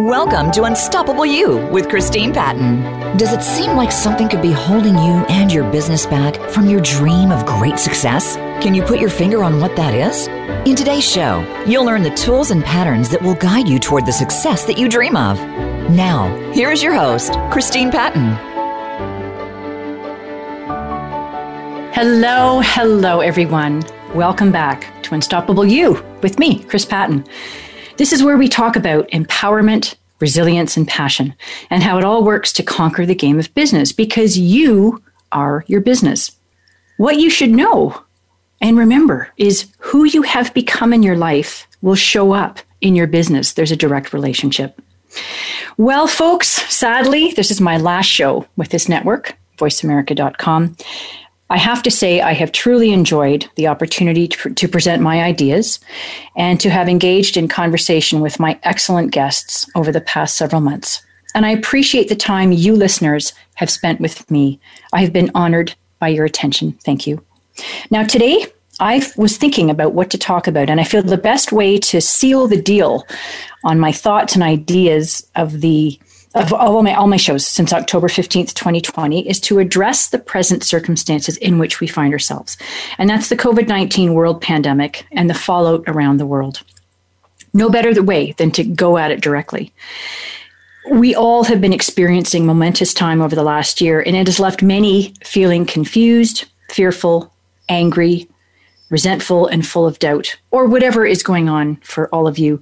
Welcome to Unstoppable You with Christine Patton. Does it seem like something could be holding you and your business back from your dream of great success? Can you put your finger on what that is? In today's show, you'll learn the tools and patterns that will guide you toward the success that you dream of. Now, here is your host, Christine Patton. Hello, hello, everyone. Welcome back to Unstoppable You with me, Chris Patton. This is where we talk about empowerment, resilience, and passion, and how it all works to conquer the game of business because you are your business. What you should know and remember is who you have become in your life will show up in your business. There's a direct relationship. Well, folks, sadly, this is my last show with this network, voiceamerica.com. I have to say, I have truly enjoyed the opportunity to, to, present my ideas and to have engaged in conversation with my excellent guests over the past several months. And I appreciate the time you listeners have spent with me. I have been honored by your attention. Thank you. Now, today, I was thinking about what to talk about, and I feel the best way to seal the deal on my thoughts and ideas of the of all my all my shows since October 15th, 2020 is to address the present circumstances in which we find ourselves. And that's the COVID-19 world pandemic and the fallout around the world. No better way than to go at it directly. We all have been experiencing momentous time over the last year, and it has left many feeling confused, fearful, angry, resentful, and full of doubt, or whatever is going on for all of you,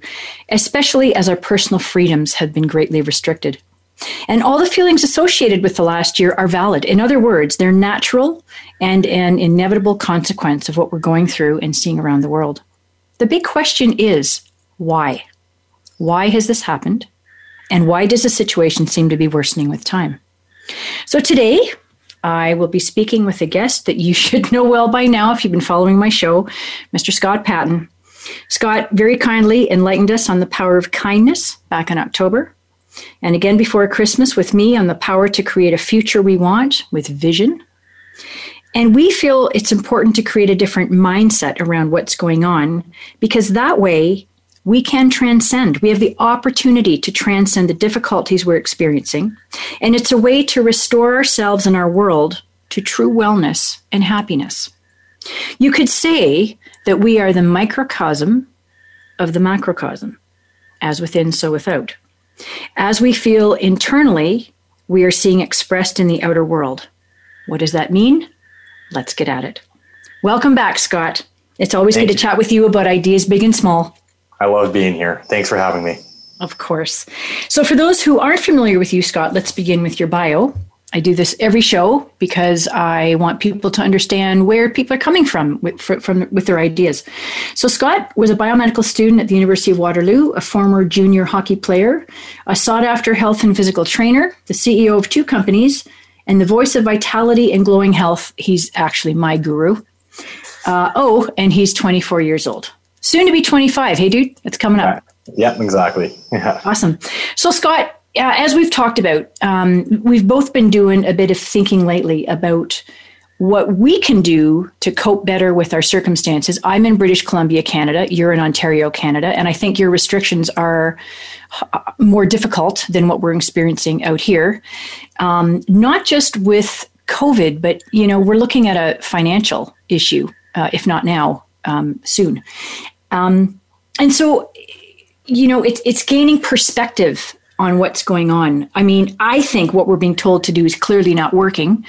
especially as our personal freedoms have been greatly restricted. And all the feelings associated with the last year are valid. In other words, they're natural and an inevitable consequence of what we're going through and seeing around the world. The big question is why? Why has this happened? And why does the situation seem to be worsening with time? So today, I will be speaking with a guest that you should know well by now if you've been following my show, Mr. Scott Patton. Scott very kindly enlightened us on the power of kindness back in October. And again before Christmas with me on the power to create a future we want with vision. And we feel it's important to create a different mindset around what's going on because that way we can transcend. We have the opportunity to transcend the difficulties we're experiencing. And it's a way to restore ourselves and our world to true wellness and happiness. You could say that we are the microcosm of the macrocosm, as within, so without. As we feel internally, we are seeing expressed in the outer world. What does that mean? Let's get at it. Welcome back, Scott. It's always Thank good you. to chat with you about ideas big and small. I love being here. Thanks for having me. Of course. So, for those who aren't familiar with you, Scott, let's begin with your bio. I do this every show because I want people to understand where people are coming from with, from with their ideas. So Scott was a biomedical student at the University of Waterloo, a former junior hockey player, a sought-after health and physical trainer, the CEO of two companies, and the voice of vitality and glowing health. He's actually my guru. Uh, oh, and he's 24 years old soon to be 25. Hey, dude, it's coming up. Yeah, exactly. Yeah. Awesome. So, Scott, uh, as we've talked about, um, we've both been doing a bit of thinking lately about what we can do to cope better with our circumstances. I'm in British Columbia, Canada. You're in Ontario, Canada. And I think your restrictions are uh, more difficult than what we're experiencing out here. Um, not just with COVID, but, you know, we're looking at a financial issue, uh, if not now, um, soon. Um, and so, you know, it's it's gaining perspective on what's going on. I mean, I think what we're being told to do is clearly not working,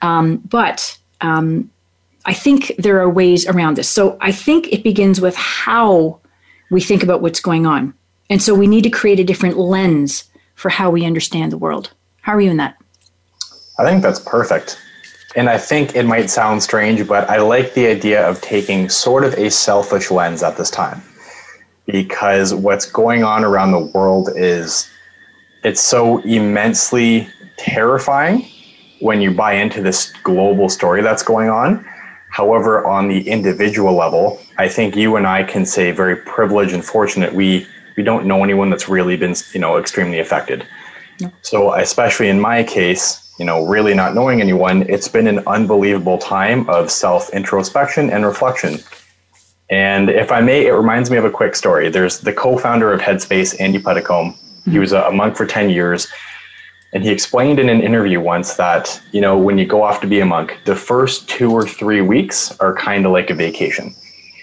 um, but um, I think there are ways around this. So I think it begins with how we think about what's going on, and so we need to create a different lens for how we understand the world. How are you in that? I think that's perfect. And I think it might sound strange, but I like the idea of taking sort of a selfish lens at this time. Because what's going on around the world is it's so immensely terrifying when you buy into this global story that's going on. However, on the individual level, I think you and I can say very privileged and fortunate we we don't know anyone that's really been, you know, extremely affected. No. So, especially in my case, you know, really not knowing anyone, it's been an unbelievable time of self introspection and reflection. And if I may, it reminds me of a quick story. There's the co founder of Headspace, Andy Puddicombe. He was a, a monk for 10 years. And he explained in an interview once that, you know, when you go off to be a monk, the first two or three weeks are kind of like a vacation.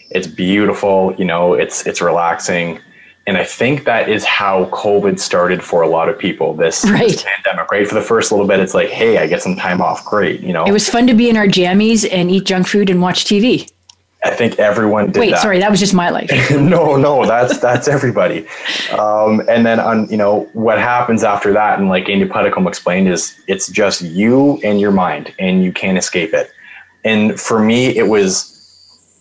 It's beautiful, you know, it's it's relaxing. And I think that is how COVID started for a lot of people. This, right. this, pandemic, right? For the first little bit, it's like, hey, I get some time off. Great, you know. It was fun to be in our jammies and eat junk food and watch TV. I think everyone did Wait, that. sorry, that was just my life. no, no, that's that's everybody. Um, and then on, you know, what happens after that, and like Andy Puddicombe explained, is it's just you and your mind, and you can't escape it. And for me, it was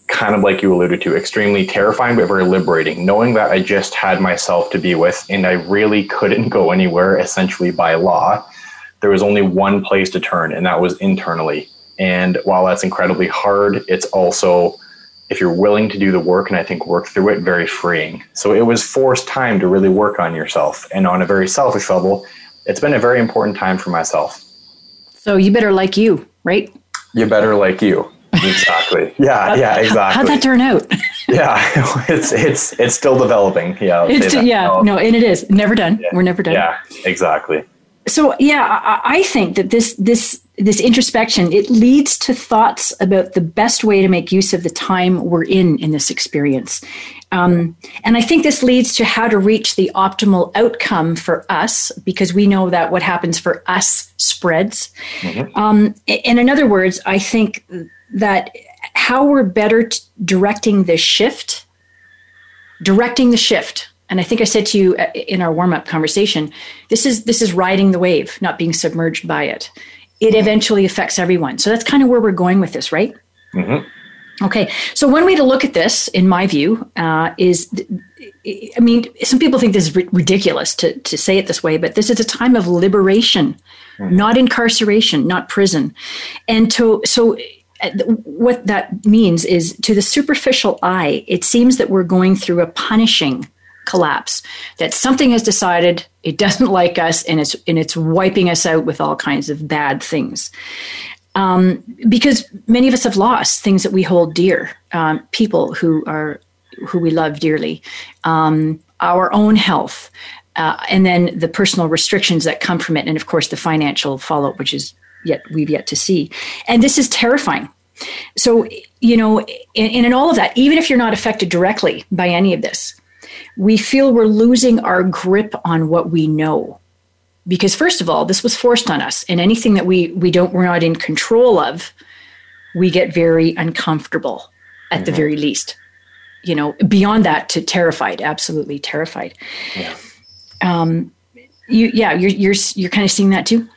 kind of like you alluded to, extremely terrifying but very liberating, knowing that I just had myself to be with and I really couldn't go anywhere essentially by law. There was only one place to turn, and that was internally. And while that's incredibly hard, it's also, if you're willing to do the work and I think work through it, very freeing. So it was forced time to really work on yourself. And on a very selfish level, it's been a very important time for myself. So you better like you, right? You better like you exactly. Yeah, yeah, exactly. How'd that turn out? yeah, it's it's it's still developing. Yeah, it's yeah, no. no, and it is never done. Yeah. We're never done. Yeah, exactly. So yeah, I, I think that this this this introspection it leads to thoughts about the best way to make use of the time we're in in this experience um, and i think this leads to how to reach the optimal outcome for us because we know that what happens for us spreads mm-hmm. um, and in other words i think that how we're better t- directing the shift, directing the shift. And I think I said to you uh, in our warm up conversation, this is this is riding the wave, not being submerged by it. It eventually affects everyone. So that's kind of where we're going with this, right? Mm-hmm. Okay, so one way to look at this, in my view, uh, is I mean, some people think this is ridiculous to, to say it this way, but this is a time of liberation, mm-hmm. not incarceration, not prison. And to, so what that means is to the superficial eye, it seems that we're going through a punishing collapse that something has decided it doesn't like us and it's and it's wiping us out with all kinds of bad things. Um, because many of us have lost things that we hold dear um, people who are who we love dearly um, our own health uh, and then the personal restrictions that come from it and of course the financial fallout which is yet we've yet to see. And this is terrifying. So, you know, in, in all of that, even if you're not affected directly by any of this, we feel we're losing our grip on what we know. Because first of all, this was forced on us, and anything that we we don't we're not in control of, we get very uncomfortable at mm-hmm. the very least. You know, beyond that to terrified, absolutely terrified. Yeah. Um, you yeah, you're you're you're kind of seeing that too.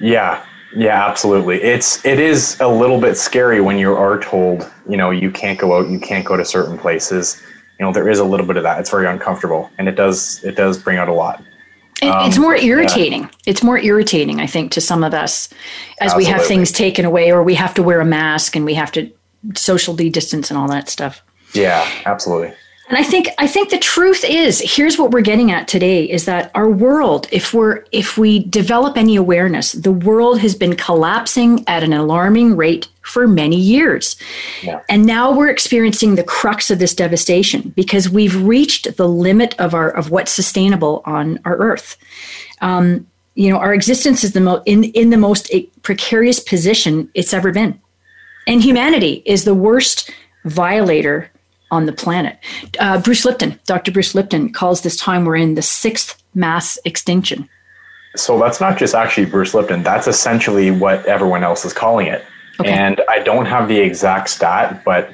Yeah, yeah, absolutely. It's it is a little bit scary when you are told, you know, you can't go out, you can't go to certain places. You know, there is a little bit of that. It's very uncomfortable, and it does it does bring out a lot. Um, it's more irritating. Yeah. It's more irritating, I think, to some of us as Absolutely. we have things taken away, or we have to wear a mask and we have to socially distance and all that stuff. Yeah, absolutely. And I think I think the truth is here's what we're getting at today is that our world if we're if we develop any awareness the world has been collapsing at an alarming rate for many years. Yeah. And now we're experiencing the crux of this devastation because we've reached the limit of our of what's sustainable on our earth. Um, you know, our existence is the most in in the most precarious position it's ever been. And humanity is the worst violator on the planet. Uh, Bruce Lipton, Dr. Bruce Lipton, calls this time we're in the sixth mass extinction. So that's not just actually Bruce Lipton, that's essentially what everyone else is calling it. Okay. And I don't have the exact stat, but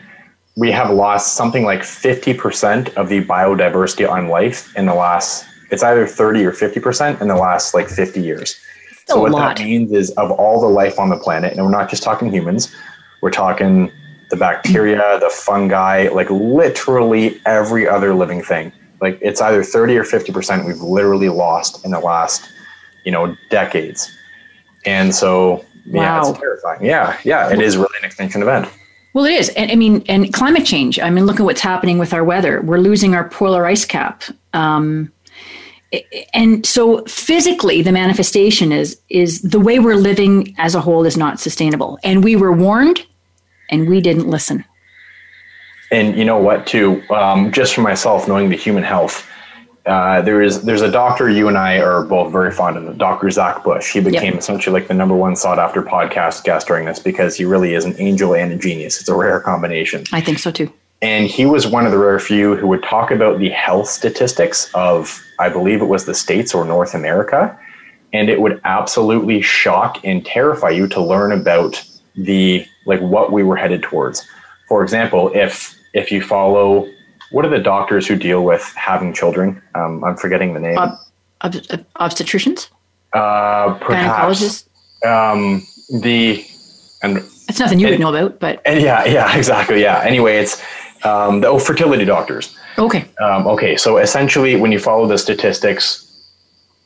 we have lost something like 50% of the biodiversity on life in the last, it's either 30 or 50% in the last like 50 years. so what lot. that means is of all the life on the planet, and we're not just talking humans, we're talking the bacteria, the fungi, like literally every other living thing. Like it's either 30 or 50% we've literally lost in the last, you know, decades. And so, yeah, wow. it's terrifying. Yeah, yeah, it is really an extinction event. Well, it is. And I mean, and climate change. I mean, look at what's happening with our weather. We're losing our polar ice cap. Um, and so physically the manifestation is is the way we're living as a whole is not sustainable and we were warned and we didn't listen. And you know what, too, um, just for myself, knowing the human health, uh, there is there's a doctor you and I are both very fond of, Dr. Zach Bush. He became yep. essentially like the number one sought after podcast guest during this because he really is an angel and a genius. It's a rare combination. I think so too. And he was one of the rare few who would talk about the health statistics of, I believe it was the States or North America. And it would absolutely shock and terrify you to learn about the, like what we were headed towards. For example, if, if you follow what are the doctors who deal with having children? Um, I'm forgetting the name. Ob- ob- obstetricians. Uh, perhaps. Um, the and it's nothing you would know about, but and yeah, yeah, exactly, yeah. Anyway, it's um, the oh, fertility doctors. Okay. Um, okay, so essentially, when you follow the statistics,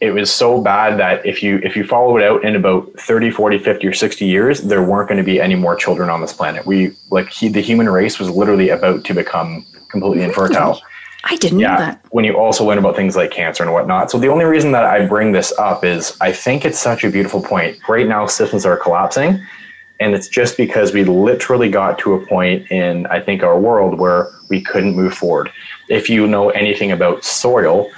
it was so bad that if you if you follow it out in about 30 40 50 or 60 years there weren't going to be any more children on this planet we like he, the human race was literally about to become completely infertile. I didn't yeah, know that. When you also learn about things like cancer and whatnot. So the only reason that I bring this up is I think it's such a beautiful point. Right now, systems are collapsing. And it's just because we literally got to a point in, I think, our world where we couldn't move forward. If you know anything about soil,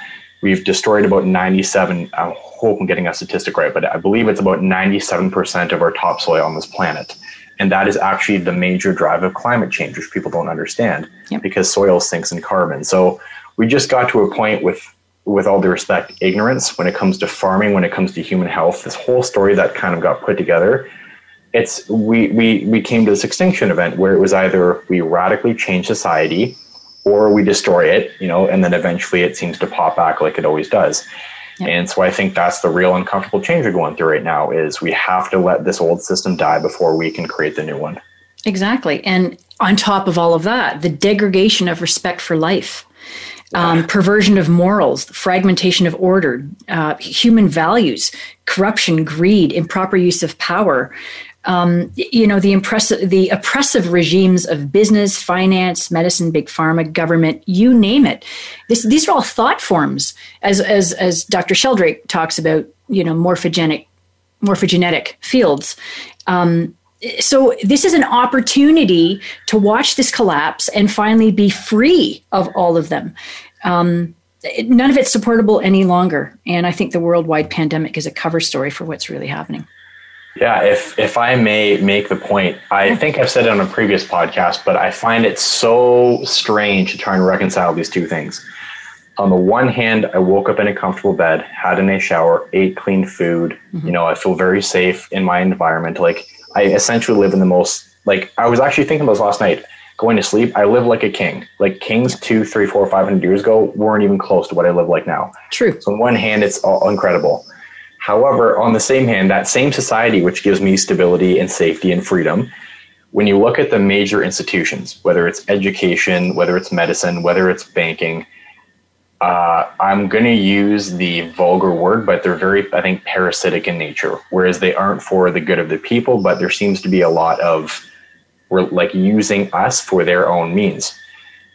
we've destroyed about 97, I hope I'm getting a statistic right, but I believe it's about 97% of our topsoil on this planet. And that is actually the major drive of climate change, which people don't understand yep. because soil sinks in carbon. So we just got to a point with, with all due respect, ignorance when it comes to farming, when it comes to human health, this whole story that kind of got put together. It's we, we, we came to this extinction event where it was either we radically change society or we destroy it, you know, and then eventually it seems to pop back like it always does. And so I think that's the real uncomfortable change we're going through right now is we have to let this old system die before we can create the new one. Exactly. And on top of all of that, the degradation of respect for life. Um, perversion of morals, fragmentation of order, uh, human values, corruption, greed, improper use of power, um, you know the impressive the oppressive regimes of business finance medicine big pharma government you name it. This, these are all thought forms as as as dr sheldrake talks about you know morphogenic morphogenetic fields. Um, so this is an opportunity to watch this collapse and finally be free of all of them. Um, none of it's supportable any longer. And i think the worldwide pandemic is a cover story for what's really happening yeah, if if I may make the point, I think I've said it on a previous podcast, but I find it so strange to try and reconcile these two things. On the one hand, I woke up in a comfortable bed, had a nice shower, ate clean food. Mm-hmm. You know, I feel very safe in my environment. Like I essentially live in the most like I was actually thinking about this last night. Going to sleep, I live like a king. Like kings two, three, four, five hundred years ago weren't even close to what I live like now. True. So on one hand, it's all incredible. However, on the same hand, that same society, which gives me stability and safety and freedom, when you look at the major institutions, whether it's education, whether it's medicine, whether it's banking, uh, I'm going to use the vulgar word, but they're very, I think, parasitic in nature, whereas they aren't for the good of the people, but there seems to be a lot of, we're like using us for their own means.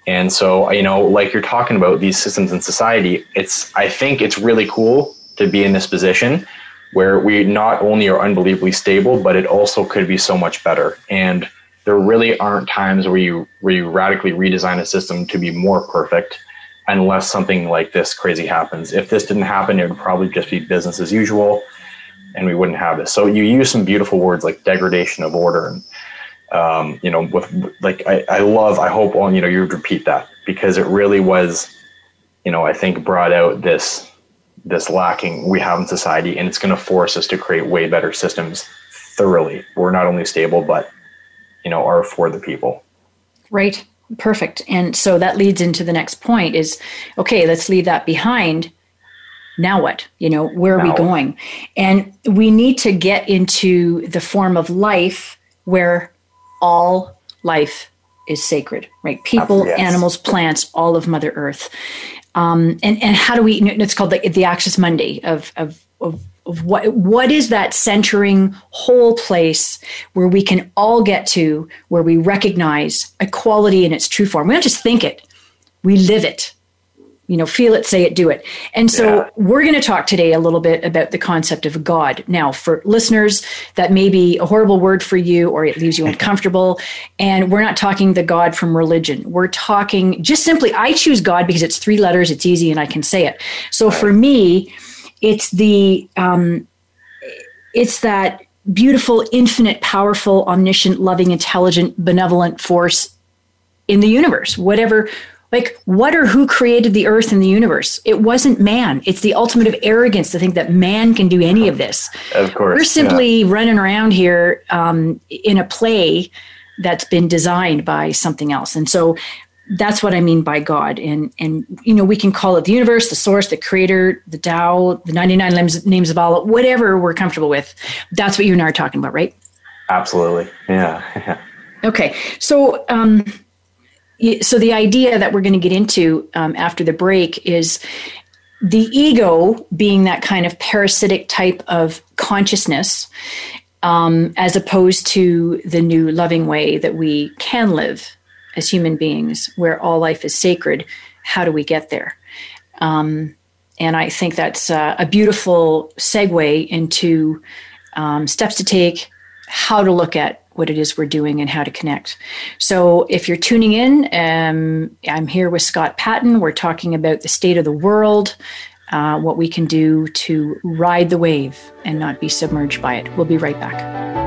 And so, you know, like you're talking about these systems in society, it's, I think it's really cool to be in this position where we not only are unbelievably stable, but it also could be so much better. And there really aren't times where you where you radically redesign a system to be more perfect unless something like this crazy happens. If this didn't happen, it would probably just be business as usual and we wouldn't have this. So you use some beautiful words like degradation of order and um, you know, with like I, I love I hope you know you repeat that because it really was, you know, I think brought out this this lacking we have in society, and it's going to force us to create way better systems thoroughly. We're not only stable, but you know, are for the people. Right. Perfect. And so that leads into the next point is okay, let's leave that behind. Now what? You know, where are now. we going? And we need to get into the form of life where all life is sacred, right? People, yes. animals, plants, all of Mother Earth. Um, and and how do we? It's called the, the Axis Mundi of of of of what what is that centering whole place where we can all get to where we recognize equality in its true form we don't just think it we live it you know feel it say it do it. And so Yeah. we're going to talk today a little bit about the concept of god. Now for listeners that may be a horrible word for you or it leaves you uncomfortable. And we're not talking the god from religion. We're talking just simply i choose god because it's three letters it's easy and i can say it. So for me it's the um, it's that beautiful infinite powerful omniscient loving intelligent benevolent force in the universe. Whatever like what or who created the earth and the universe it wasn't man it's the ultimate of arrogance to think that man can do any of this Of course. we're yeah. simply running around here um, in a play that's been designed by something else and so that's what i mean by god and and you know we can call it the universe the source the creator the tao the 99 names, names of allah whatever we're comfortable with that's what you and i are talking about right Absolutely. Yeah. yeah. Okay, so um, so the idea that we're going to get into um, after the break is the ego being that kind of parasitic type of consciousness, um, as opposed to the new loving way that we can live as human beings, where all life is sacred. How do we get there? Um, and I think that's uh, a beautiful segue into um, steps to take, how to look at what it is we're doing and how to connect. So, if you're tuning in, um, I'm here with Scott Patton. We're talking about the state of the world, uh, what we can do to ride the wave and not be submerged by it. We'll be right back.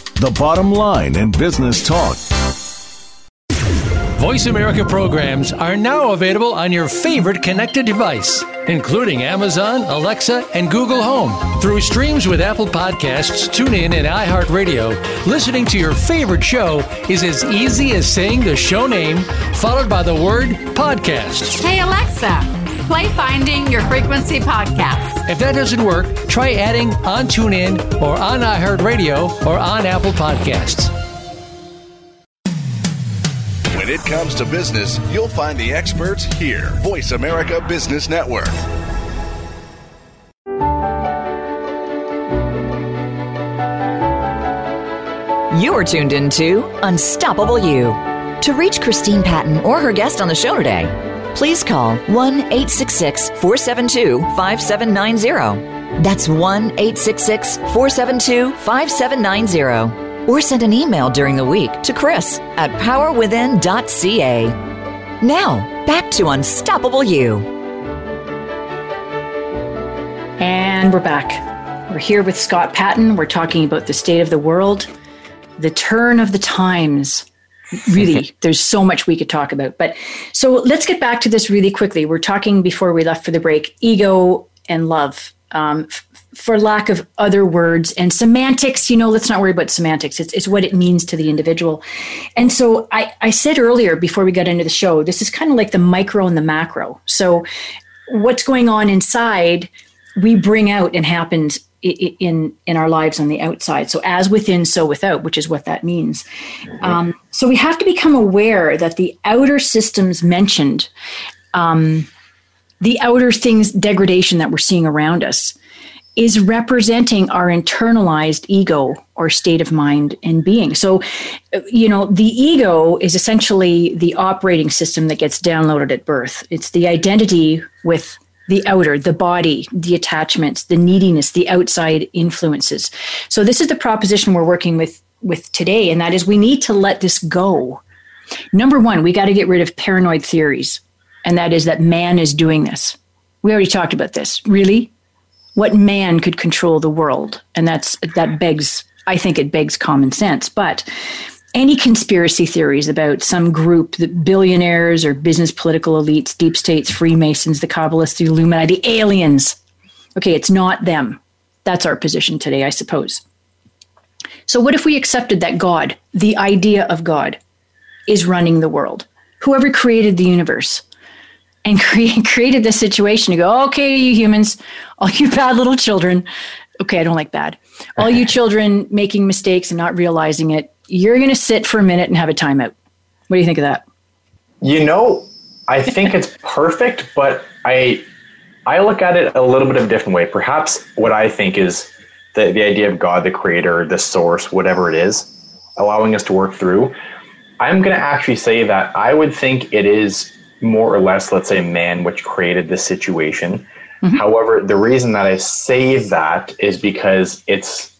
the bottom line in business talk. Voice America programs are now available on your favorite connected device, including Amazon, Alexa, and Google Home. Through streams with Apple Podcasts, TuneIn, and iHeartRadio, listening to your favorite show is as easy as saying the show name followed by the word podcast. Hey Alexa, play Finding Your Frequency podcast. If that doesn't work, try adding on TuneIn or on iHeartRadio or on Apple Podcasts. When it comes to business, you'll find the experts here. Voice America Business Network. You're tuned into Unstoppable You. To reach Christine Patton or her guest on the show today, please call 1 866 472 5790. That's 1 866 472 5790. Or send an email during the week to Chris at powerwithin.ca. Now, back to Unstoppable You. And we're back. We're here with Scott Patton. We're talking about the state of the world, the turn of the times. Really, there's so much we could talk about. But so let's get back to this really quickly. We're talking before we left for the break ego and love. Um, f- for lack of other words and semantics, you know, let's not worry about semantics. It's, it's what it means to the individual. And so I, I said earlier before we got into the show, this is kind of like the micro and the macro. So what's going on inside we bring out and happens in in our lives on the outside so as within so without which is what that means um, so we have to become aware that the outer systems mentioned um, the outer things degradation that we're seeing around us is representing our internalized ego or state of mind and being. So, you know, the ego is essentially the operating system that gets downloaded at birth. It's the identity with the outer, the body, the attachments, the neediness, the outside influences. So, this is the proposition we're working with with today, and that is we need to let this go. Number one, we got to get rid of paranoid theories, and that is that man is doing this. We already talked about this. Really? what man could control the world and that's that begs i think it begs common sense but any conspiracy theories about some group, the billionaires or business political elites, deep states, Freemasons, the Kabbalists, the Illuminati, the aliens. Okay, it's not them. That's our position today, I suppose. So, what if we accepted that God, the idea of God, is running the world? Whoever created the universe and cre- created this situation to go, okay, you humans, all you bad little children, okay, I don't like bad, all you children making mistakes and not realizing it, you're going to sit for a minute and have a timeout. What do you think of that? You know, I think it's perfect, but I I look at it a little bit of a different way. Perhaps what I think is the, the idea of God, the creator, the source, whatever it is, allowing us to work through. I'm going to actually say that I would think it is more or less, let's say, man which created this situation. Mm-hmm. However, the reason that I say that is because it's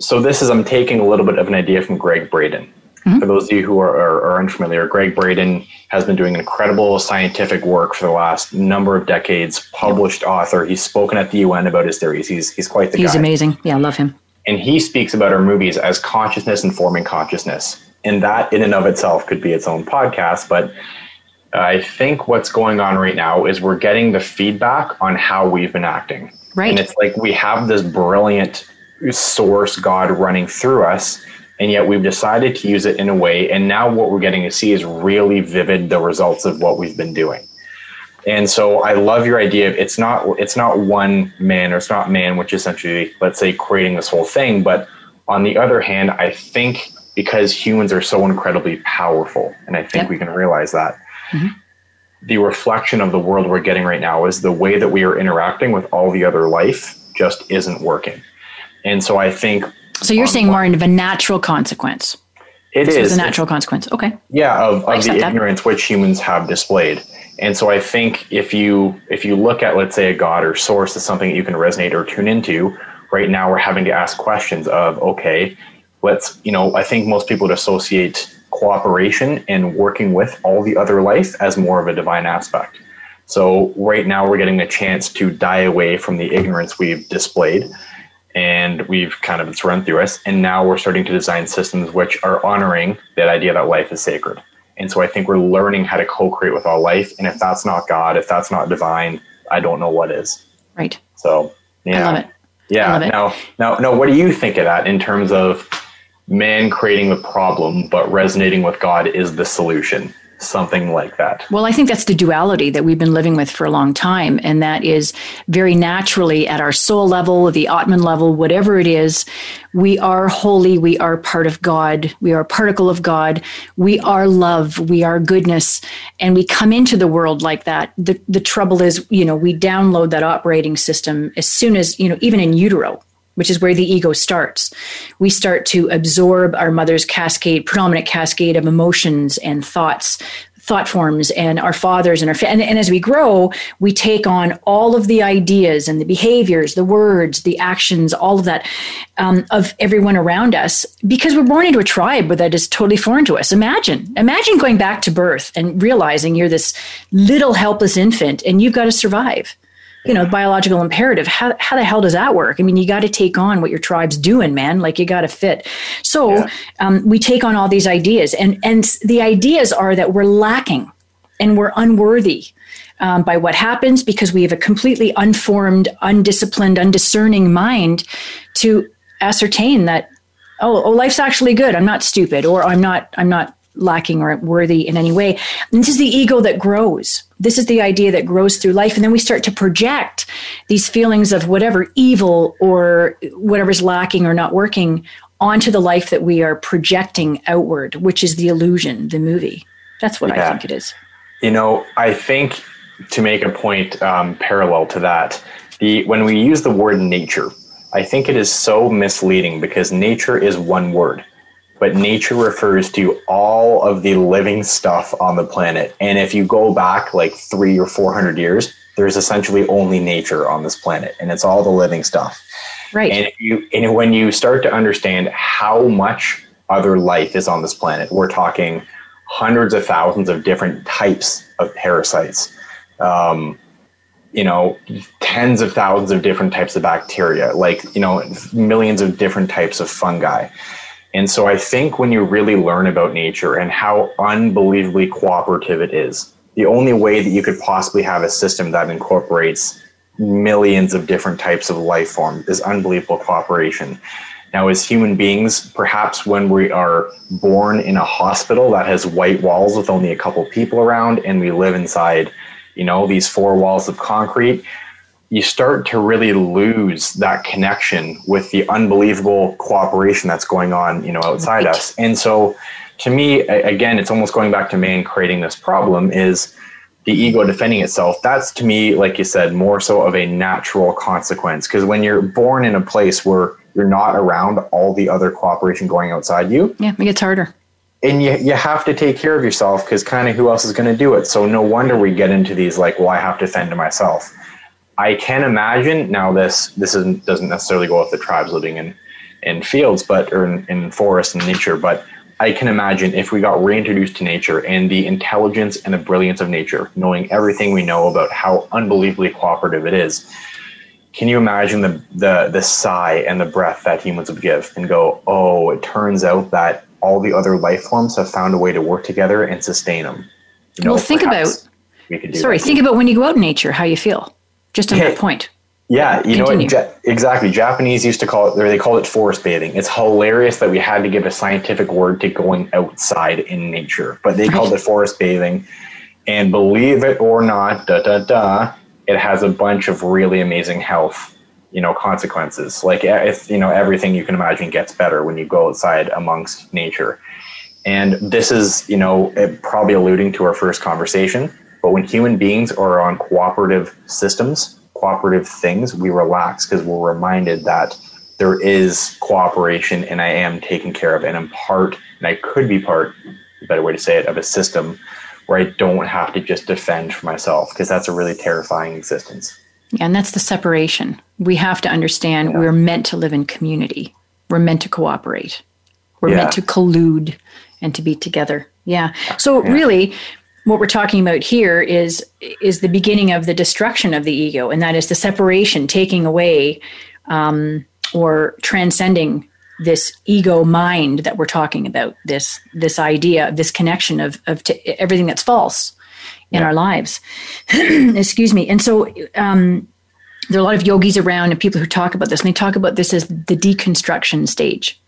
so. This is I'm taking a little bit of an idea from Gregg Braden. Mm-hmm. For those of you who are, are, are, unfamiliar, Gregg Braden has been doing incredible scientific work for the last number of decades. Published author. He's spoken at the UN about his theories. He's he's quite the he's guy. He's amazing. Yeah, I love him. And he speaks about our movies as consciousness informing consciousness, and that in and of itself could be its own podcast. But I think what's going on right now is we're getting the feedback on how we've been acting. Right. And it's like we have this brilliant source God running through us, and yet we've decided to use it in a way. And now what we're getting to see is really vivid the results of what we've been doing. And so I love your idea of it's not it's not one man or it's not man, which is essentially let's say creating this whole thing. But on the other hand, I think because humans are so incredibly powerful, and I think yep. we can realize that Mm-hmm. The reflection of the world we're getting right now is the way that we are interacting with all the other life just isn't working. And so I think. So you're saying more of a natural consequence. It this is a natural consequence. Okay. Yeah, of, of the ignorance which humans have displayed. And so I think if you if you look at let's say a god or source as something that you can resonate or tune into, right now we're having to ask questions of okay, let's you know I think most people would associate cooperation and working with all the other life as more of a divine aspect. So right now we're getting a chance to die away from the ignorance we've displayed and we've kind of it's run through us. And now we're starting to design systems which are honoring that idea that life is sacred. And so I think we're learning how to co-create with all life. And if that's not God, if that's not divine, I don't know what is. Right. So yeah. I love it. Yeah. Love it. Now, now, now, what do you think of that in terms of man creating the problem, but resonating with God is the solution. Something like that. Well, I think that's the duality that we've been living with for a long time. And that is very naturally at our soul level, the Atman level, whatever it is, we are holy. We are part of God. We are a particle of God. We are love. We are goodness. And we come into the world like that. The, the trouble is, you know, we download that operating system as soon as, you know, even in utero which is where the ego starts. We start to absorb our mother's cascade, predominant cascade of emotions and thoughts, thought forms, and our fathers and our and, and as we grow, we take on all of the ideas and the behaviors, the words, the actions, all of that um, of everyone around us because we're born into a tribe that is totally foreign to us. Imagine, imagine going back to birth and realizing you're this little helpless infant and you've got to survive you know biological imperative how, how the hell does that work i mean you got to take on what your tribe's doing man like you got to fit so yeah. um, we take on all these ideas and and the ideas are that we're lacking and we're unworthy um, by what happens because we have a completely unformed undisciplined undiscerning mind to ascertain that oh, oh life's actually good i'm not stupid or i'm not i'm not lacking or worthy in any way. And this is the ego that grows. This is the idea that grows through life. And then we start to project these feelings of whatever evil or whatever's lacking or not working onto the life that we are projecting outward, which is the illusion, the movie. That's what yeah. I think it is. You know, I think to make a point um, parallel to that, the when we use the word nature, I think it is so misleading because nature is one word but nature refers to all of the living stuff on the planet. And if you go back like three or 400 years, there's essentially only nature on this planet, and it's all the living stuff. Right. And, you, and when you start to understand how much other life is on this planet, we're talking hundreds of thousands of different types of parasites. Um, you know, tens of thousands of different types of bacteria, like, you know, millions of different types of fungi And so I think when you really learn about nature and how unbelievably cooperative it is, the only way that you could possibly have a system that incorporates millions of different types of life forms is unbelievable cooperation. Now, as human beings, perhaps when we are born in a hospital that has white walls with only a couple people around and we live inside, you know, these four walls of concrete, you start to really lose that connection with the unbelievable cooperation that's going on, you know, outside right. us. And so to me, again, it's almost going back to man creating this problem is the ego defending itself. That's to me, like you said, more so of a natural consequence. Because when you're born in a place where you're not around all the other cooperation going outside you. Yeah, it gets harder. And you, you have to take care of yourself because kind of who else is going to do it? So no wonder we get into these like, well, I have to fend to myself. I can imagine now this this isn't, doesn't necessarily go with the tribes living in in fields, but or in, in forests and nature, but I can imagine if we got reintroduced to nature and the intelligence and the brilliance of nature, knowing everything we know about how unbelievably cooperative it is, can you imagine the, the, the sigh and the breath that humans would give and go, oh, it turns out that all the other life forms have found a way to work together and sustain them. You know, well, think about, sorry, that. think about when you go out in nature, how you feel, just on that point. Yeah, you Continue. know what? exactly. Japanese used to call it, or they called it forest bathing. It's hilarious that we had to give a scientific word to going outside in nature, but they called it forest bathing. And believe it or not, da da da, it has a bunch of really amazing health you know consequences like if you know everything you can imagine gets better when you go outside amongst nature and this is you know probably alluding to our first conversation but when human beings are on cooperative systems cooperative things we relax because we're reminded that there is cooperation and i am taken care of and i'm part and i could be part a better way to say it of a system where I don't have to just defend for myself because that's a really terrifying existence. Yeah, and that's the separation. We have to understand yeah. we're meant to live in community. We're meant to cooperate. We're yeah. meant to collude and to be together. Yeah. So yeah. really what we're talking about here is is the beginning of the destruction of the ego and that is the separation taking away um, or transcending this ego mind that we're talking about this this idea this connection of of t- everything that's false in yeah. our lives. Excuse me. And so um, there are a lot of yogis around and people who talk about this and they talk about this as the deconstruction stage.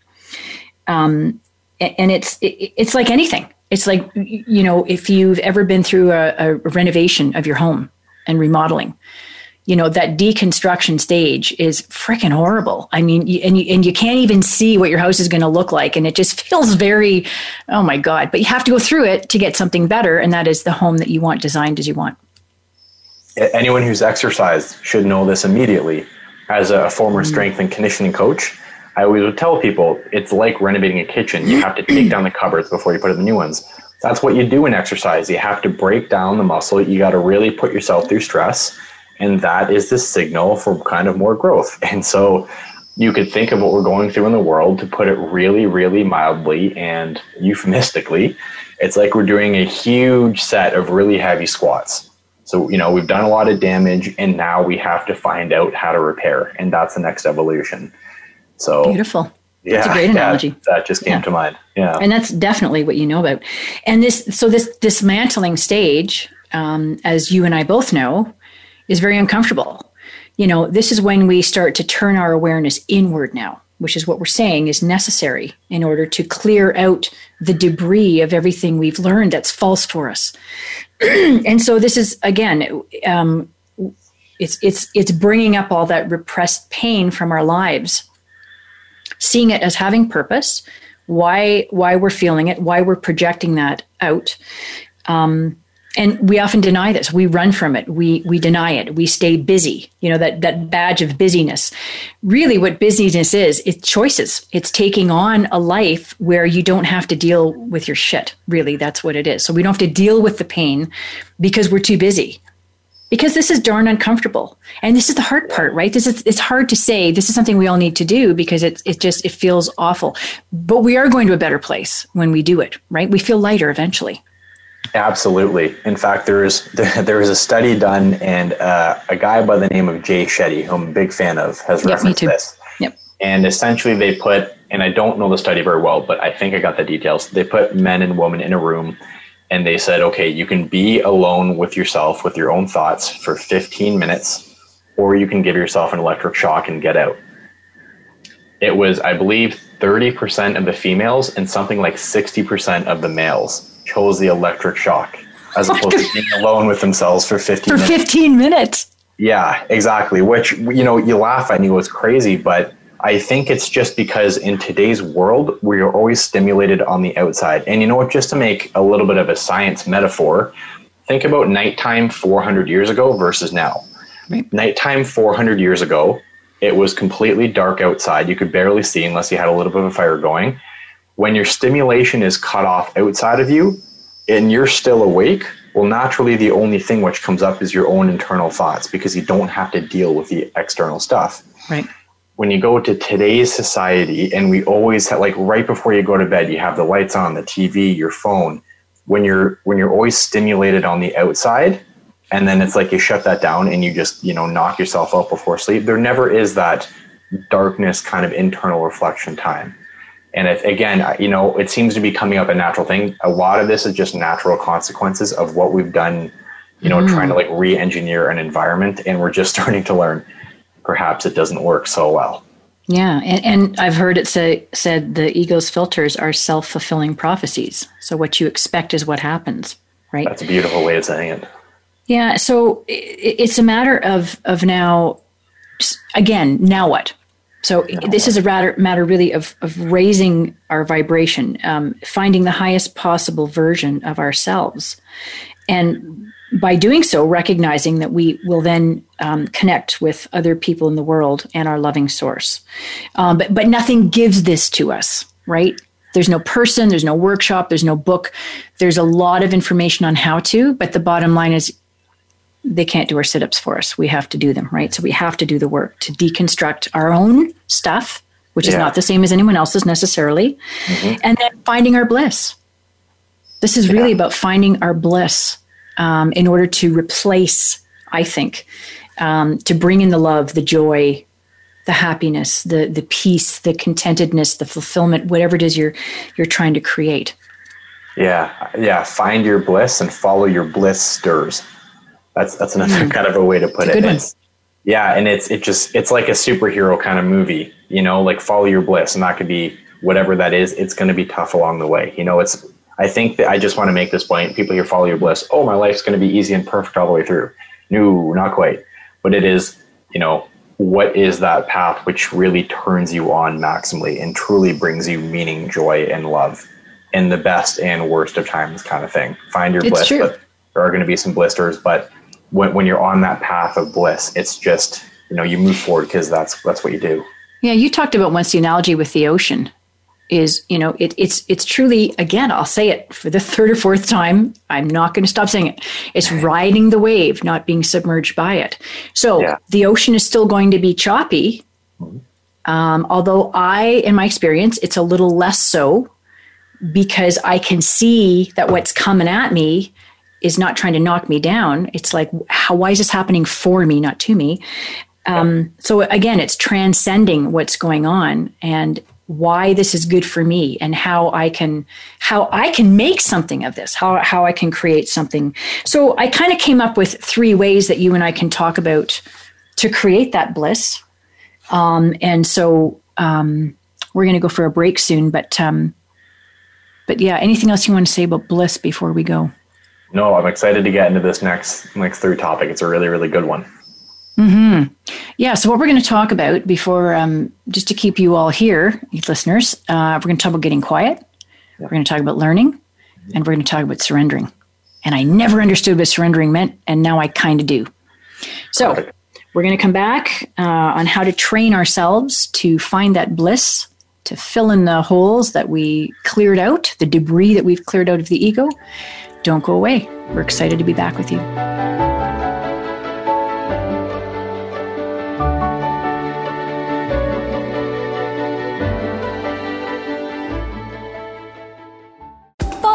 Um, and it's it, it's like anything it's like you know if you've ever been through a, a renovation of your home and remodeling you know that deconstruction stage is freaking horrible. I mean you, and you and you can't even see what your house is going to look like and it just feels very oh my god. But you have to go through it to get something better and that is the home that you want designed as you want. Anyone who's exercised should know this immediately. As a former mm-hmm. strength and conditioning coach i always would tell people it's like renovating a kitchen you have to take down the cupboards before you put in the new ones that's what you do in exercise you have to break down the muscle you got to really put yourself through stress and that is the signal for kind of more growth. And so you could think of what we're going through in the world to put it really, really mildly and euphemistically. It's like we're doing a huge set of really heavy squats. So, you know, we've done a lot of damage and now we have to find out how to repair. And that's the next evolution. So beautiful. Yeah, that's a great analogy. Yeah, that just came yeah. to mind. Yeah. And that's definitely what you know about. And this, so this dismantling stage, um, as you and I both know, is very uncomfortable. You know, this is when we start to turn our awareness inward now, which is what we're saying is necessary in order to clear out the debris of everything we've learned that's false for us. and so this is again, um, it's it's it's bringing up all that repressed pain from our lives, seeing it as having purpose, why why we're feeling it, why we're projecting that out. Um, and we often deny this. We run from it. We we deny it. We stay busy. You know that that badge of busyness. Really what busyness is it's choices. It's taking on a life where you don't have to deal with your shit really. That's what it is. So we don't have to deal with the pain because we're too busy because this is darn uncomfortable and this is the hard part right this is it's hard to say this is something we all need to do because it, it just it feels awful but we are going to a better place when we do it right we feel lighter eventually Absolutely. In fact, there is there is a study done, and uh, a guy by the name of Jay Shetty, who I'm a big fan of, has yep, referenced this. Yep. And essentially, they put, and I don't know the study very well, but I think I got the details. They put men and women in a room and they said, okay, you can be alone with yourself, with your own thoughts for 15 minutes, or you can give yourself an electric shock and get out. It was, I believe, 30% of the females and something like 60% of the males chose the electric shock as oh opposed to being alone with themselves for 15 for minutes. 15 minutes. Yeah, exactly. Which, you know, you laugh I knew it's crazy, but I think it's just because in today's world, we are always stimulated on the outside. And you know what, just to make a little bit of a science metaphor, think about nighttime 400 years ago versus now. Right. Nighttime 400 years ago, it was completely dark outside. You could barely see unless you had a little bit of a fire going. When your stimulation is cut off outside of you and you're still awake, well, naturally, the only thing which comes up is your own internal thoughts because you don't have to deal with the external stuff. Right. When you go to today's society, and we always have, like right before you go to bed, you have the lights on, the TV, your phone. When you're when you're always stimulated on the outside, and then it's like you shut that down and you just you know knock yourself out before sleep. There never is that darkness kind of internal reflection time. And if, again, you know, it seems to be coming up a natural thing. A lot of this is just natural consequences of what we've done, you know, trying to mm. like re-engineer an environment, and we're just starting to learn. Perhaps it doesn't work so well. Yeah, and, and I've heard it say said the ego's filters are self fulfilling prophecies. So what you expect is what happens, right? That's a beautiful way of saying it. Yeah, so i- it's a matter of of now. Again, now what? So this is a matter matter really of of raising our vibration, um, finding the highest possible version of ourselves, and by doing so, recognizing that we will then um, connect with other people in the world and our loving source. Um, but but nothing gives this to us, right? There's no person, there's no workshop, there's no book. There's a lot of information on how to, but the bottom line is they can't do our sit ups for us. We have to do them, right? So we have to do the work to deconstruct our own stuff, which is not the same as anyone else's necessarily, and then finding our bliss. This is really about finding our bliss um, in order to replace, I think, um, to bring in the love, the joy, the happiness, the the peace, the contentedness, the fulfillment, whatever it is you're you're trying to create. Yeah, yeah. Find your bliss and follow your bliss stirs. That's that's another kind of a way to put it. It's- yeah, and it's it just it's like a superhero kind of movie. You know, like follow your bliss, and that could be whatever that is. It's going to be tough along the way. You know, it's. I think that I just want to make this point. People here follow your bliss. Oh, my life's going to be easy and perfect all the way through. No, not quite. But it is. You know, what is that path which really turns you on maximally and truly brings you meaning, joy, and love in the best and worst of times, kind of thing. Find your It's bliss. true. But there are going to be some blisters, but when, when you're on that path of bliss, it's just you know you move forward because that's that's what you do. Yeah, you talked about once the analogy with the ocean is, you know, it, it's it's truly again, I'll say it for the third or fourth time. I'm not going to stop saying it. It's riding the wave, not being submerged by it. So Yeah. the ocean is still going to be choppy. Um, although I, in my experience, it's a little less so because I can see that what's coming at me is not trying to knock me down. It's like, how, why is this happening for me, not to me? Um, so again, it's transcending what's going on and why this is good for me and how I can how I can make something of this, how how I can create something. So I kind of came up with three ways that you and I can talk about to create that bliss. Um, and so um, we're going to go for a break soon, but um, but yeah, anything else you want to say about bliss before we go? No, I'm excited to get into this next next third topic. It's a really really good one. Yeah, so what we're going to talk about before, um, just to keep you all here, listeners, uh, we're going to talk about getting quiet. We're going to talk about learning, and we're going to talk about surrendering. And I never understood what surrendering meant, and now I kind of do. So we're going to come back uh, on how to train ourselves to find that bliss, to fill in the holes that we cleared out, the debris that we've cleared out of the ego. Don't go away. We're excited to be back with you.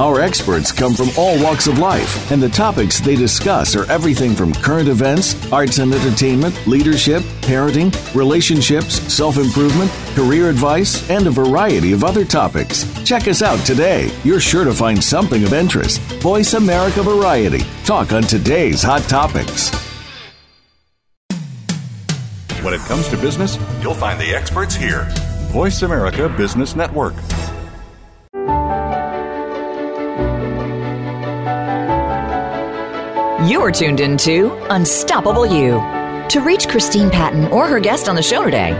Our experts come from all walks of life, and the topics they discuss are everything from current events, arts and entertainment, leadership, parenting, relationships, self improvement, career advice, and a variety of other topics. Check us out today. You're sure to find something of interest. Voice America Variety. Talk on today's hot topics. When it comes to business, you'll find the experts here. Voice America Business Network. You're tuned into Unstoppable You. To reach Christine Patton or her guest on the show today,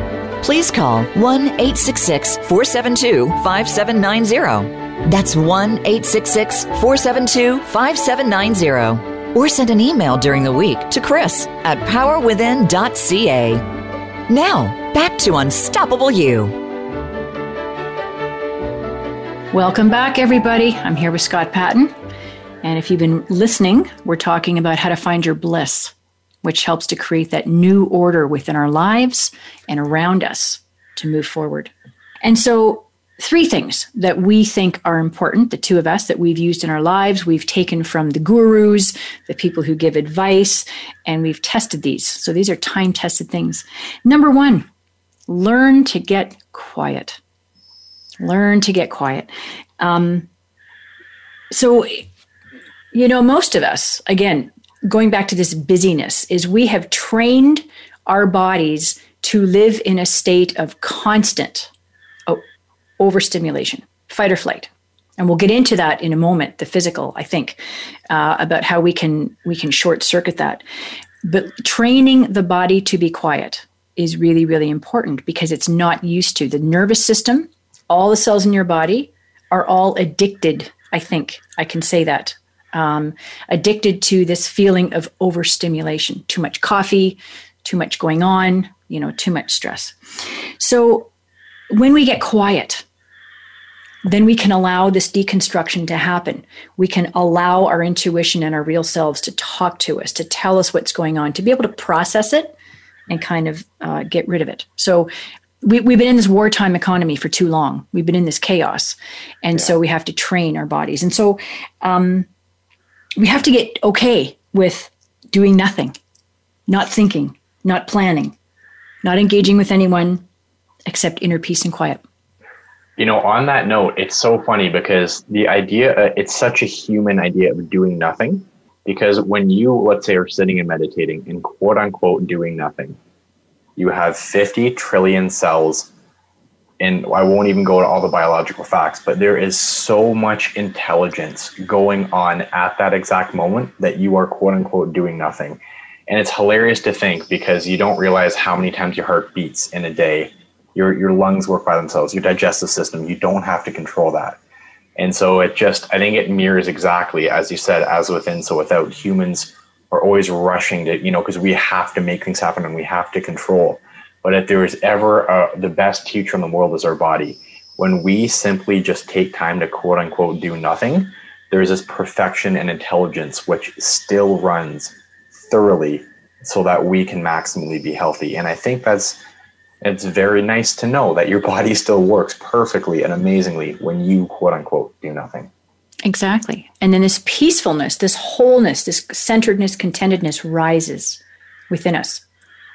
please call 1 866 472 5790. That's 1 866 472 5790. Or send an email during the week to Chris at powerwithin.ca. Now, back to Unstoppable You. Welcome back, everybody. I'm here with Scott Patton. And if you've been listening, we're talking about how to find your bliss, which helps to create that new order within our lives and around us to move forward. And so, three things that we think are important, the two of us that we've used in our lives, we've taken from the gurus, the people who give advice, and we've tested these. So, these are time tested things. Number one, learn to get quiet. Learn to get quiet. Um, so, you know, most of us, again, going back to this busyness, is we have trained our bodies to live in a state of constant overstimulation, fight or flight. And we'll get into that in a moment, the physical, I think, uh, about how we can we can short circuit that. But training the body to be quiet is really, really important because it's not used to. The nervous system, all the cells in your body are all addicted, I think. I can say that um, addicted to this feeling of overstimulation too much coffee too much going on you know too much stress so when we get quiet then we can allow this deconstruction to happen. We can allow our intuition and our real selves to talk to us, to tell us what's going on, to be able to process it and kind of uh, get rid of it. So we, have been in this wartime economy for too long. We've been in this chaos. And yeah. so we have to train our bodies. And so um, we have to get okay with doing nothing, not thinking, not planning, not engaging with anyone except inner peace and quiet. You know, on that note, it's so funny because the idea, uh, it's such a human idea of doing nothing. Because when you, let's say, are sitting and meditating and quote unquote doing nothing, you have 50 trillion cells and I won't even go to all the biological facts, but there is so much intelligence going on at that exact moment that you are quote unquote doing nothing. And it's hilarious to think because you don't realize how many times your heart beats in a day. Your, your lungs work by themselves, your digestive system, you don't have to control that. And so it just, I think it mirrors exactly, as you said, as within, so without. Humans are always rushing to, you know, because we have to make things happen and we have to control. But if there is ever a, the best teacher in the world is our body. When we simply just take time to quote unquote do nothing, there's this perfection and intelligence which still runs thoroughly so that we can maximally be healthy. And I think that's it's very nice to know that your body still works perfectly and amazingly when you quote unquote do nothing. Exactly. And then this peacefulness, this wholeness, this centeredness, contentedness rises within us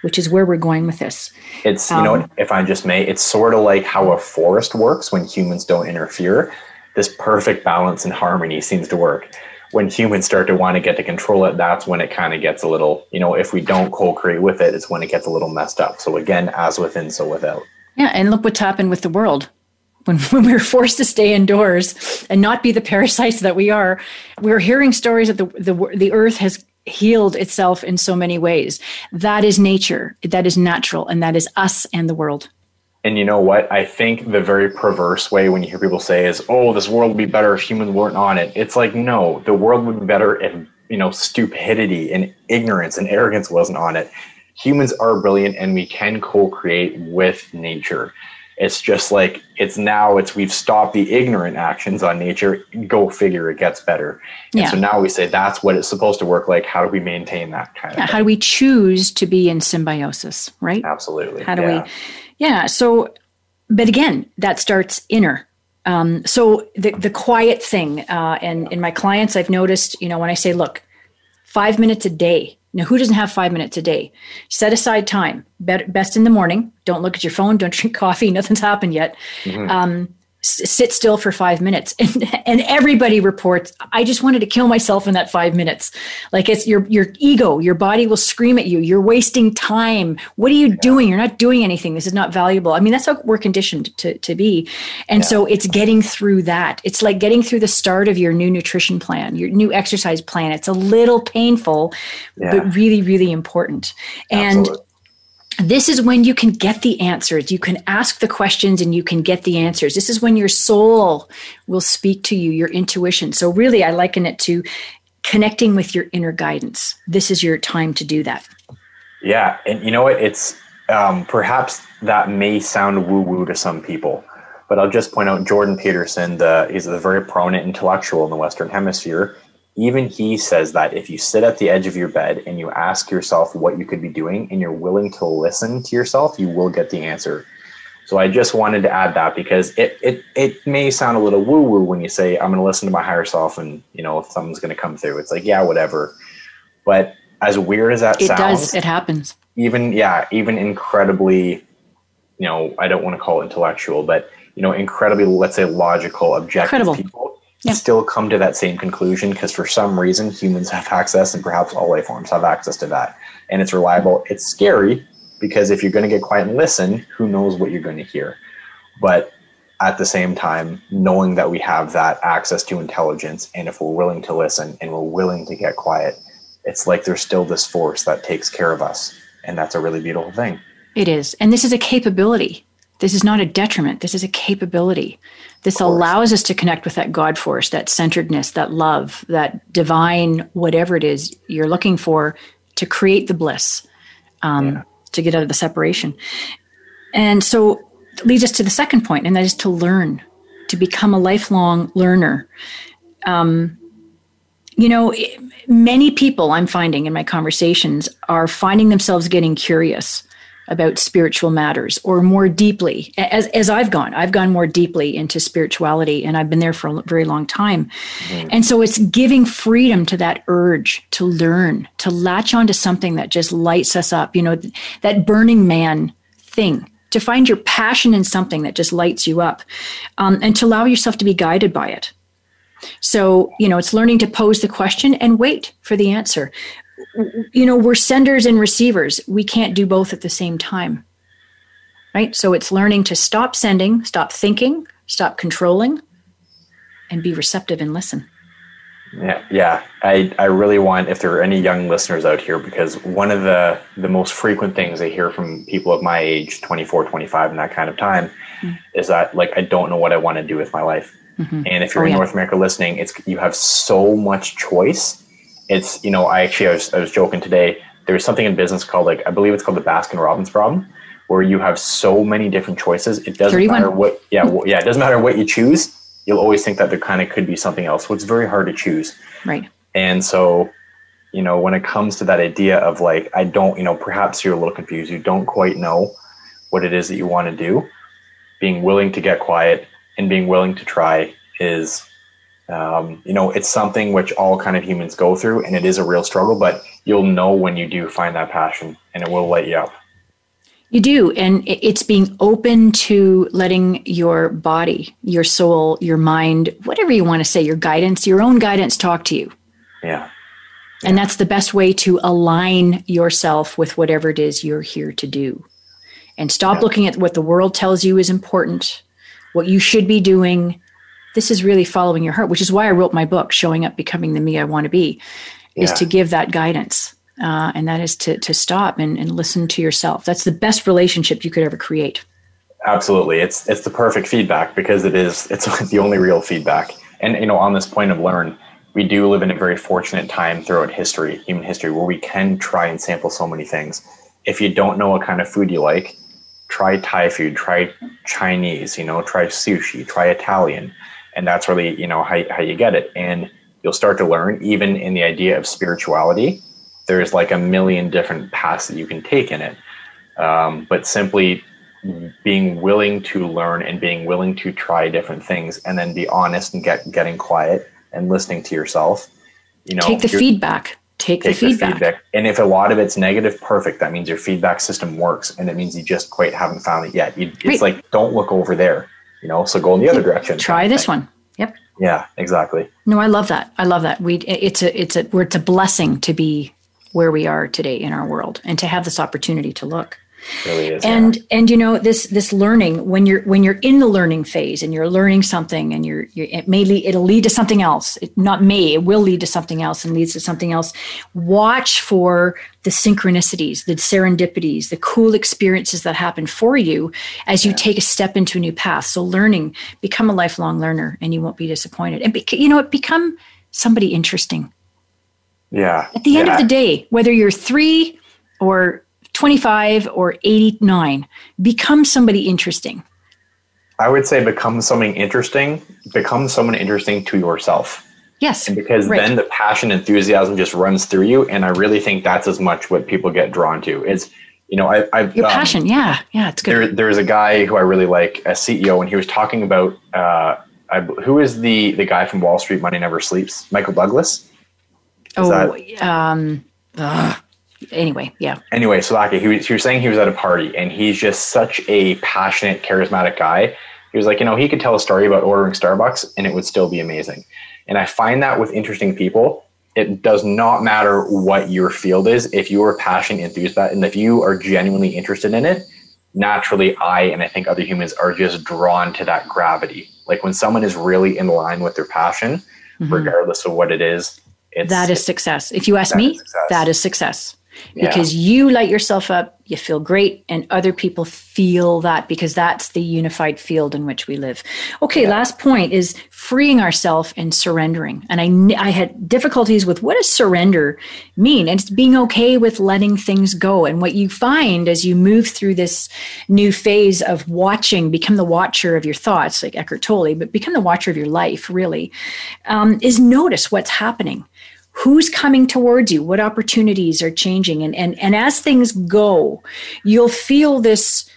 which is where we're going with this. It's, you um, know, if I just may, it's sort of like how a forest works when humans don't interfere. This perfect balance and harmony seems to work. When humans start to want to get to control it, that's when it kind of gets a little, you know, if we don't co create with it, it's when it gets a little messed up. So again, as within, so without. Yeah. And look what's happened with the world. When, when we were forced to stay indoors and not be the parasites that we are, we we're hearing stories that the, the, the earth has healed itself in so many ways. That is nature, that is natural, and that is us and the world. And you know what? I think the very perverse way when you hear people say is, "Oh, this world would be better if humans weren't on it." It's like, no, the world would be better if you know stupidity and ignorance and arrogance wasn't on it. Humans are brilliant, and we can co-create with nature. It's just like it's now. It's we've stopped the ignorant actions on nature. Go figure, it gets better. And Yeah. so now we say that's what it's supposed to work like. How do we maintain that kind of? How thing? do we choose to be in symbiosis, right? Absolutely. How do yeah. we? Yeah. So, but again, that starts inner. Um, so the the quiet thing, uh, and in my clients, I've noticed, you know, when I say, look, five minutes a day. Now, who doesn't have five minutes a day? Set aside time. Bet- Best in the morning. Don't look at your phone. Don't drink coffee. Nothing's happened yet. Um, s- sit still for five minutes. And, and everybody reports i just wanted to kill myself in that five minutes. Like it's your your ego your body will scream at you. You're wasting time. What are you doing? You're not doing anything. This is not valuable. I mean that's how we're conditioned to, to be. And so it's getting through that. It's like getting through the start of your new nutrition plan your new exercise plan. It's a little painful Yeah. but really really important. And Absolutely. This is when you can get the answers. You can ask the questions and you can get the answers. This is when your soul will speak to you, your intuition. So, really, I liken it to connecting with your inner guidance. This is your time to do that. Yeah, and you know what? It's um, perhaps that may sound woo woo to some people, but I'll just point out Jordan Peterson. The he's a very prominent intellectual in the Western Hemisphere. Even he says that if you sit at the edge of your bed and you ask yourself what you could be doing, and you're willing to listen to yourself, you will get the answer. So I just wanted to add that because it it it may sound a little woo woo when you say I'm going to listen to my higher self and you know if something's going to come through. It's like yeah, whatever. But as weird as that It sounds, does, it happens. even yeah even incredibly you know i don't want to call it intellectual but you know incredibly let's say logical objective Credible. people Yeah. still come to that same conclusion because for some reason humans have access and perhaps all life forms have access to that and it's reliable it's scary because if you're going to get quiet and listen who knows what you're going to hear but at the same time knowing that we have that access to intelligence and if we're willing to listen and we're willing to get quiet it's like there's still this force that takes care of us and that's a really beautiful thing It is. And this is a capability. This is not a detriment. This is a capability. This allows us to connect with that God force, that centeredness, that love, that divine, whatever it is you're looking for to create the bliss, um, to get out of the separation. And so leads us to the second point, and that is to learn, to become a lifelong learner. Um, you know, many people I'm finding in my conversations are finding themselves getting curious about spiritual matters or more deeply as, as I've gone. I've gone more deeply into spirituality and I've been there for a very long time. And so it's giving freedom to that urge to learn, to latch onto something that just lights us up, you know, th- that burning man thing. To find your passion in something that just lights you up, um, and to allow yourself to be guided by it. So, you know, it's learning to pose the question and wait for the answer. You know, we're senders and receivers. We can't do both at the same time. Right? So it's learning to stop sending, stop thinking, stop controlling, and be receptive and listen. Yeah, yeah. I, I really want if there are any young listeners out here because one of the the most frequent things I hear from people of my age, 24, 25 and that kind of time mm-hmm. is that like I don't know what I want to do with my life. Mm-hmm. And if you're Oh, in yeah. North America listening, it's you have so much choice. It's you know, I actually I was, I was joking today. There's something in business called like I believe it's called the Baskin Robbins problem, where you have so many different choices. It doesn't 31. matter what yeah, well, yeah, it doesn't matter what you choose. You'll always think that there kind of could be something else. So it's very hard to choose. Right. And so, you know, when it comes to that idea of like, I don't, you know, perhaps you're a little confused, you don't quite know what it is that you want to do, being willing to get quiet and being willing to try is, um, you know, it's something which all kind of humans go through and it is a real struggle, but you'll know when you do find that passion and it will light you up. You do. And it's being open to letting your body, your soul, your mind, whatever you want to say, your guidance, your own guidance talk to you. Yeah. And that's the best way to align yourself with whatever it is you're here to do. And stop looking at what the world tells you is important, what you should be doing. This is really following your heart, which is why I wrote my book, Showing Up Becoming the Me I Want to Be. is Yeah. to give that guidance. Uh, and that is to, to stop and, and listen to yourself. That's the best relationship you could ever create. Absolutely. It's it's the perfect feedback because it is it's the only real feedback. And you know, on this point of learn, we do live in a very fortunate time throughout history, human history, where we can try and sample so many things. If you don't know what kind of food you like, try Thai food, try Chinese, you know, try sushi, try Italian. And that's really, you know, how, how you get it. And you'll start to learn, even in the idea of spirituality, there's like a million different paths that you can take in it. Um, but simply being willing to learn and being willing to try different things and then be honest and get getting quiet and listening to yourself you know Take the feedback. Take, the, take feedback. and if a lot of it's negative perfect that means your feedback system works and it means you just quite haven't found it yet you, Right. it's like don't look over there you know so go in the other direction Try this one. Yep. yeah exactly No, I love that. I love that. We it's a it's a where it's a blessing to be where we are today in our world and to have this opportunity to look. Really is and and you know this this learning when you're when you're in the learning phase and you're learning something and you're, you're it may lead, it'll lead to something else. It not may it will lead to something else and leads to something else. Watch for the synchronicities the serendipities the cool experiences that happen for you as you take a step into a new path. So learning become a lifelong learner and you won't be disappointed. And bec- you know it become somebody interesting. Yeah. At the end yeah. of the day, whether you're three or 25 or 89, become somebody interesting. i would say become something interesting become someone interesting to yourself Yes. And because right. then the passion enthusiasm just runs through you and i really think that's as much what people get drawn to is you know I, i've Your um, passion. Yeah. Yeah. It's good. there, there's a guy who i really like a ceo and he was talking about uh, I, who is the the guy from wall street money never sleeps michael douglas oh, that- um, ugh. Anyway. Yeah. anyway so like he was, he was saying he was at a party and he's just such a passionate charismatic guy he was like you know he could tell a story about ordering starbucks and it would still be amazing and i find that with interesting people it does not matter what your field is if you are passionate enthused that and if you are genuinely interested in it naturally i and i think other humans are just drawn to that gravity like when someone is really in line with their passion regardless of what it is it's Mm-hmm. That is success. If you ask That me, is that is success. Yeah. Because you light yourself up, you feel great, and other people feel that because that's the unified field in which we live. Okay, last point is freeing ourselves and surrendering. And I, I had difficulties with what does surrender mean? And it's being okay with letting things go. And what you find as you move through this new phase of watching, become the watcher of your thoughts, like Eckhart Tolle, but become the watcher of your life, really, um, is notice what's happening who's coming towards you? What opportunities are changing? And and and as things go you'll feel this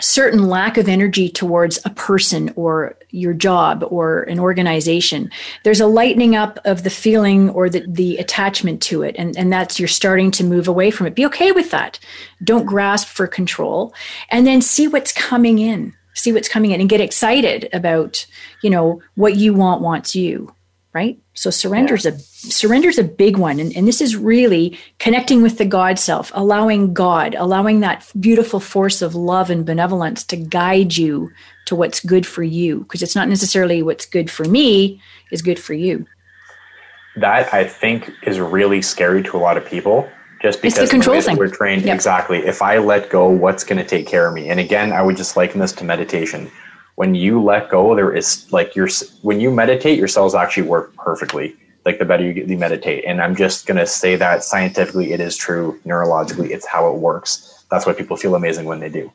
certain lack of energy towards a person or your job or an organization. There's a lightening up of the feeling or the, the attachment to it and, and that's you're starting to move away from it. Be okay with that. Don't grasp for control and then see what's coming in. See what's coming in and get excited about you know what you want wants you right so surrender's a surrender's a big one and, and this is really connecting with the god self allowing god allowing that beautiful force of love and benevolence to guide you to what's good for you because it's not necessarily what's good for me is good for you that I think is really scary to a lot of people. Just It's because the control that thing. we're trained Yep. exactly. If I let go, what's going to take care of me? And again, I would just liken this to meditation. When you let go, there is like your when you meditate, your cells actually work perfectly. Like the better you, get, you meditate, and I'm just to say that scientifically, it is true. Neurologically, it's how it works. That's why people feel amazing when they do.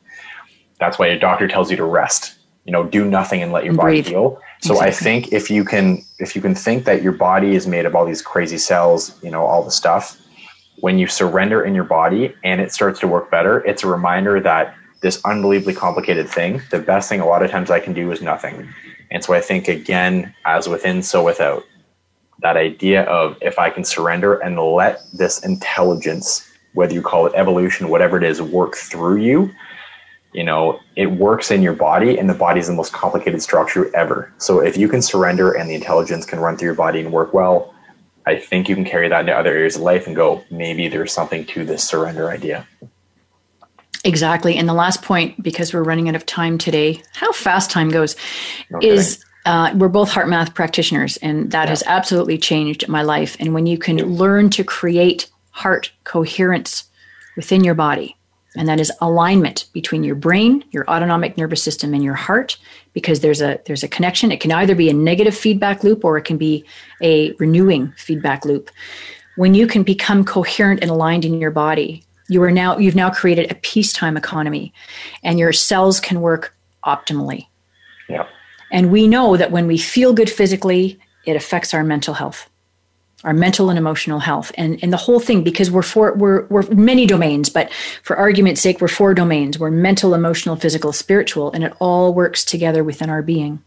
That's why your doctor tells you to rest. You know, do nothing and let your body breathe. heal. So I think if you can if you can think that your body is made of all these crazy cells, you know, all the stuff, when you surrender in your body and it starts to work better, it's a reminder that this unbelievably complicated thing, the best thing a lot of times I can do is nothing. And so I think again, as within, so without, that idea of if I can surrender and let this intelligence, whether you call it evolution, whatever it is, work through you, you know, it works in your body and the body is the most complicated structure ever. So if you can surrender and the intelligence can run through your body and work well, I think you can carry that into other areas of life and go, maybe there's something to this surrender idea. Exactly. And the last point, because we're running out of time today, how fast time goes, No is uh, we're both HeartMath practitioners, and that yeah. has absolutely changed my life. And when you can learn to create heart coherence within your body, and that is alignment between your brain, your autonomic nervous system, and your heart, because there's a there's a connection. It can either be a negative feedback loop or it can be a renewing feedback loop. When you can become coherent and aligned in your body, you are now you've now created a peacetime economy, and your cells can work optimally. Yeah. And we know that when we feel good physically, it affects our mental health, our mental and emotional health. And, and the whole thing, because we're for we're we're many domains, but for argument's sake, we're four domains. We're mental, emotional, physical, spiritual, and it all works together within our being.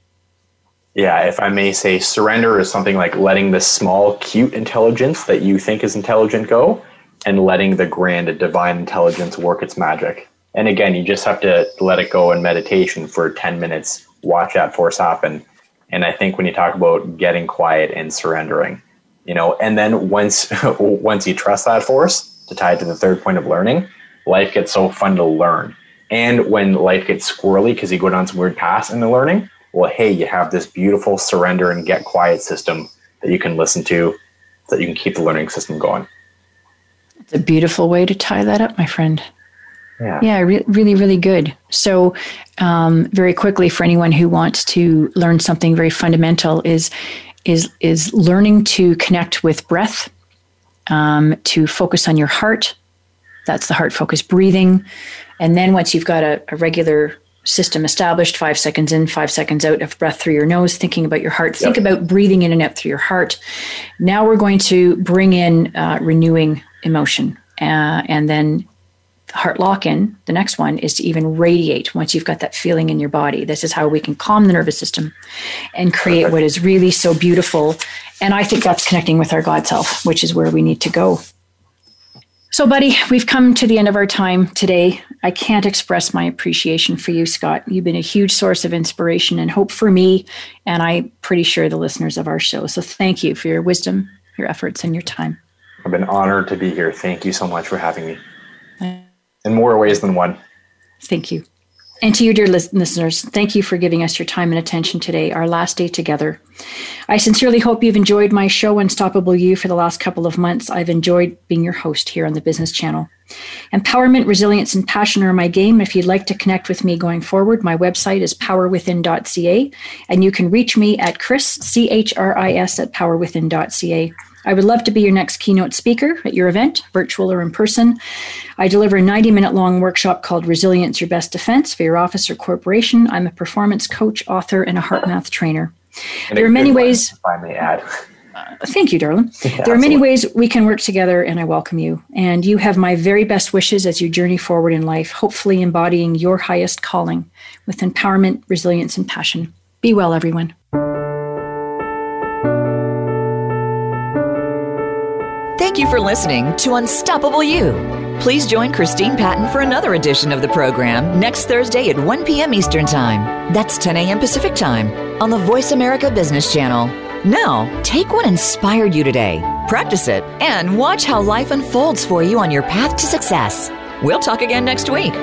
Yeah, if I may say, surrender is something like letting the small, cute intelligence that you think is intelligent go and letting the grand divine intelligence work its magic. And again, you just have to let it go in meditation for 10 minutes watch that force happen. And I think when you talk about getting quiet and surrendering, you know, and then once once you trust that force to tie it to the third point of learning, life gets so fun to learn. And when life gets squirrely because you go down some weird paths in the learning, well, hey, you have this beautiful surrender and get quiet system that you can listen to that you can keep the learning system going. It's a beautiful way to tie that up, my friend. Yeah, yeah re- really, really good. So, um, very quickly, for anyone who wants to learn something very fundamental, is is is learning to connect with breath, um, to focus on your heart. That's the heart focus breathing, and then once you've got a, a regular system established five seconds in five seconds out of breath through your nose thinking about your heart think about breathing in and out through your heart now we're going to bring in uh, renewing emotion uh, and then heart lock in, the next one is to even radiate once you've got that feeling in your body. This is how we can calm the nervous system and create what is really so beautiful. And I think that's connecting with our God self, which is where we need to go. So, buddy, we've come to the end of our time today. I can't express my appreciation for you, Scott. You've been a huge source of inspiration and hope for me, and I'm pretty sure the listeners of our show. So, thank you for your wisdom, your efforts, and your time. I've been honored to be here. Thank you so much for having me in more ways than one. Thank you. And to you, dear listeners, thank you for giving us your time and attention today, our last day together. I sincerely hope you've enjoyed my show, Unstoppable You, for the last couple of months. I've enjoyed being your host here on the Business Channel. Empowerment, resilience, and passion are my game. If you'd like to connect with me going forward, my website is powerwithin.ca, and you can reach me at Chris, C H R I S, at powerwithin.ca. I would love to be your next keynote speaker at your event, virtual or in person. I deliver a 90 minute long workshop called Resilience Your Best Defense for your office or corporation. I'm a performance coach, author, and a heart math trainer. And there are many ways. If I may add. Thank you, darling. Yeah, there are many ways we can work together, and I welcome you. And you have my very best wishes as you journey forward in life, hopefully embodying your highest calling with empowerment, resilience, and passion. Be well, everyone. Thank you for listening to Unstoppable You. Please join Christine Patton for another edition of the program next Thursday at 1 p.m. Eastern Time. That's 10 a.m. Pacific Time on the Voice America Business Channel. Now, take what inspired you today, practice it, and watch how life unfolds for you on your path to success. We'll talk again next week.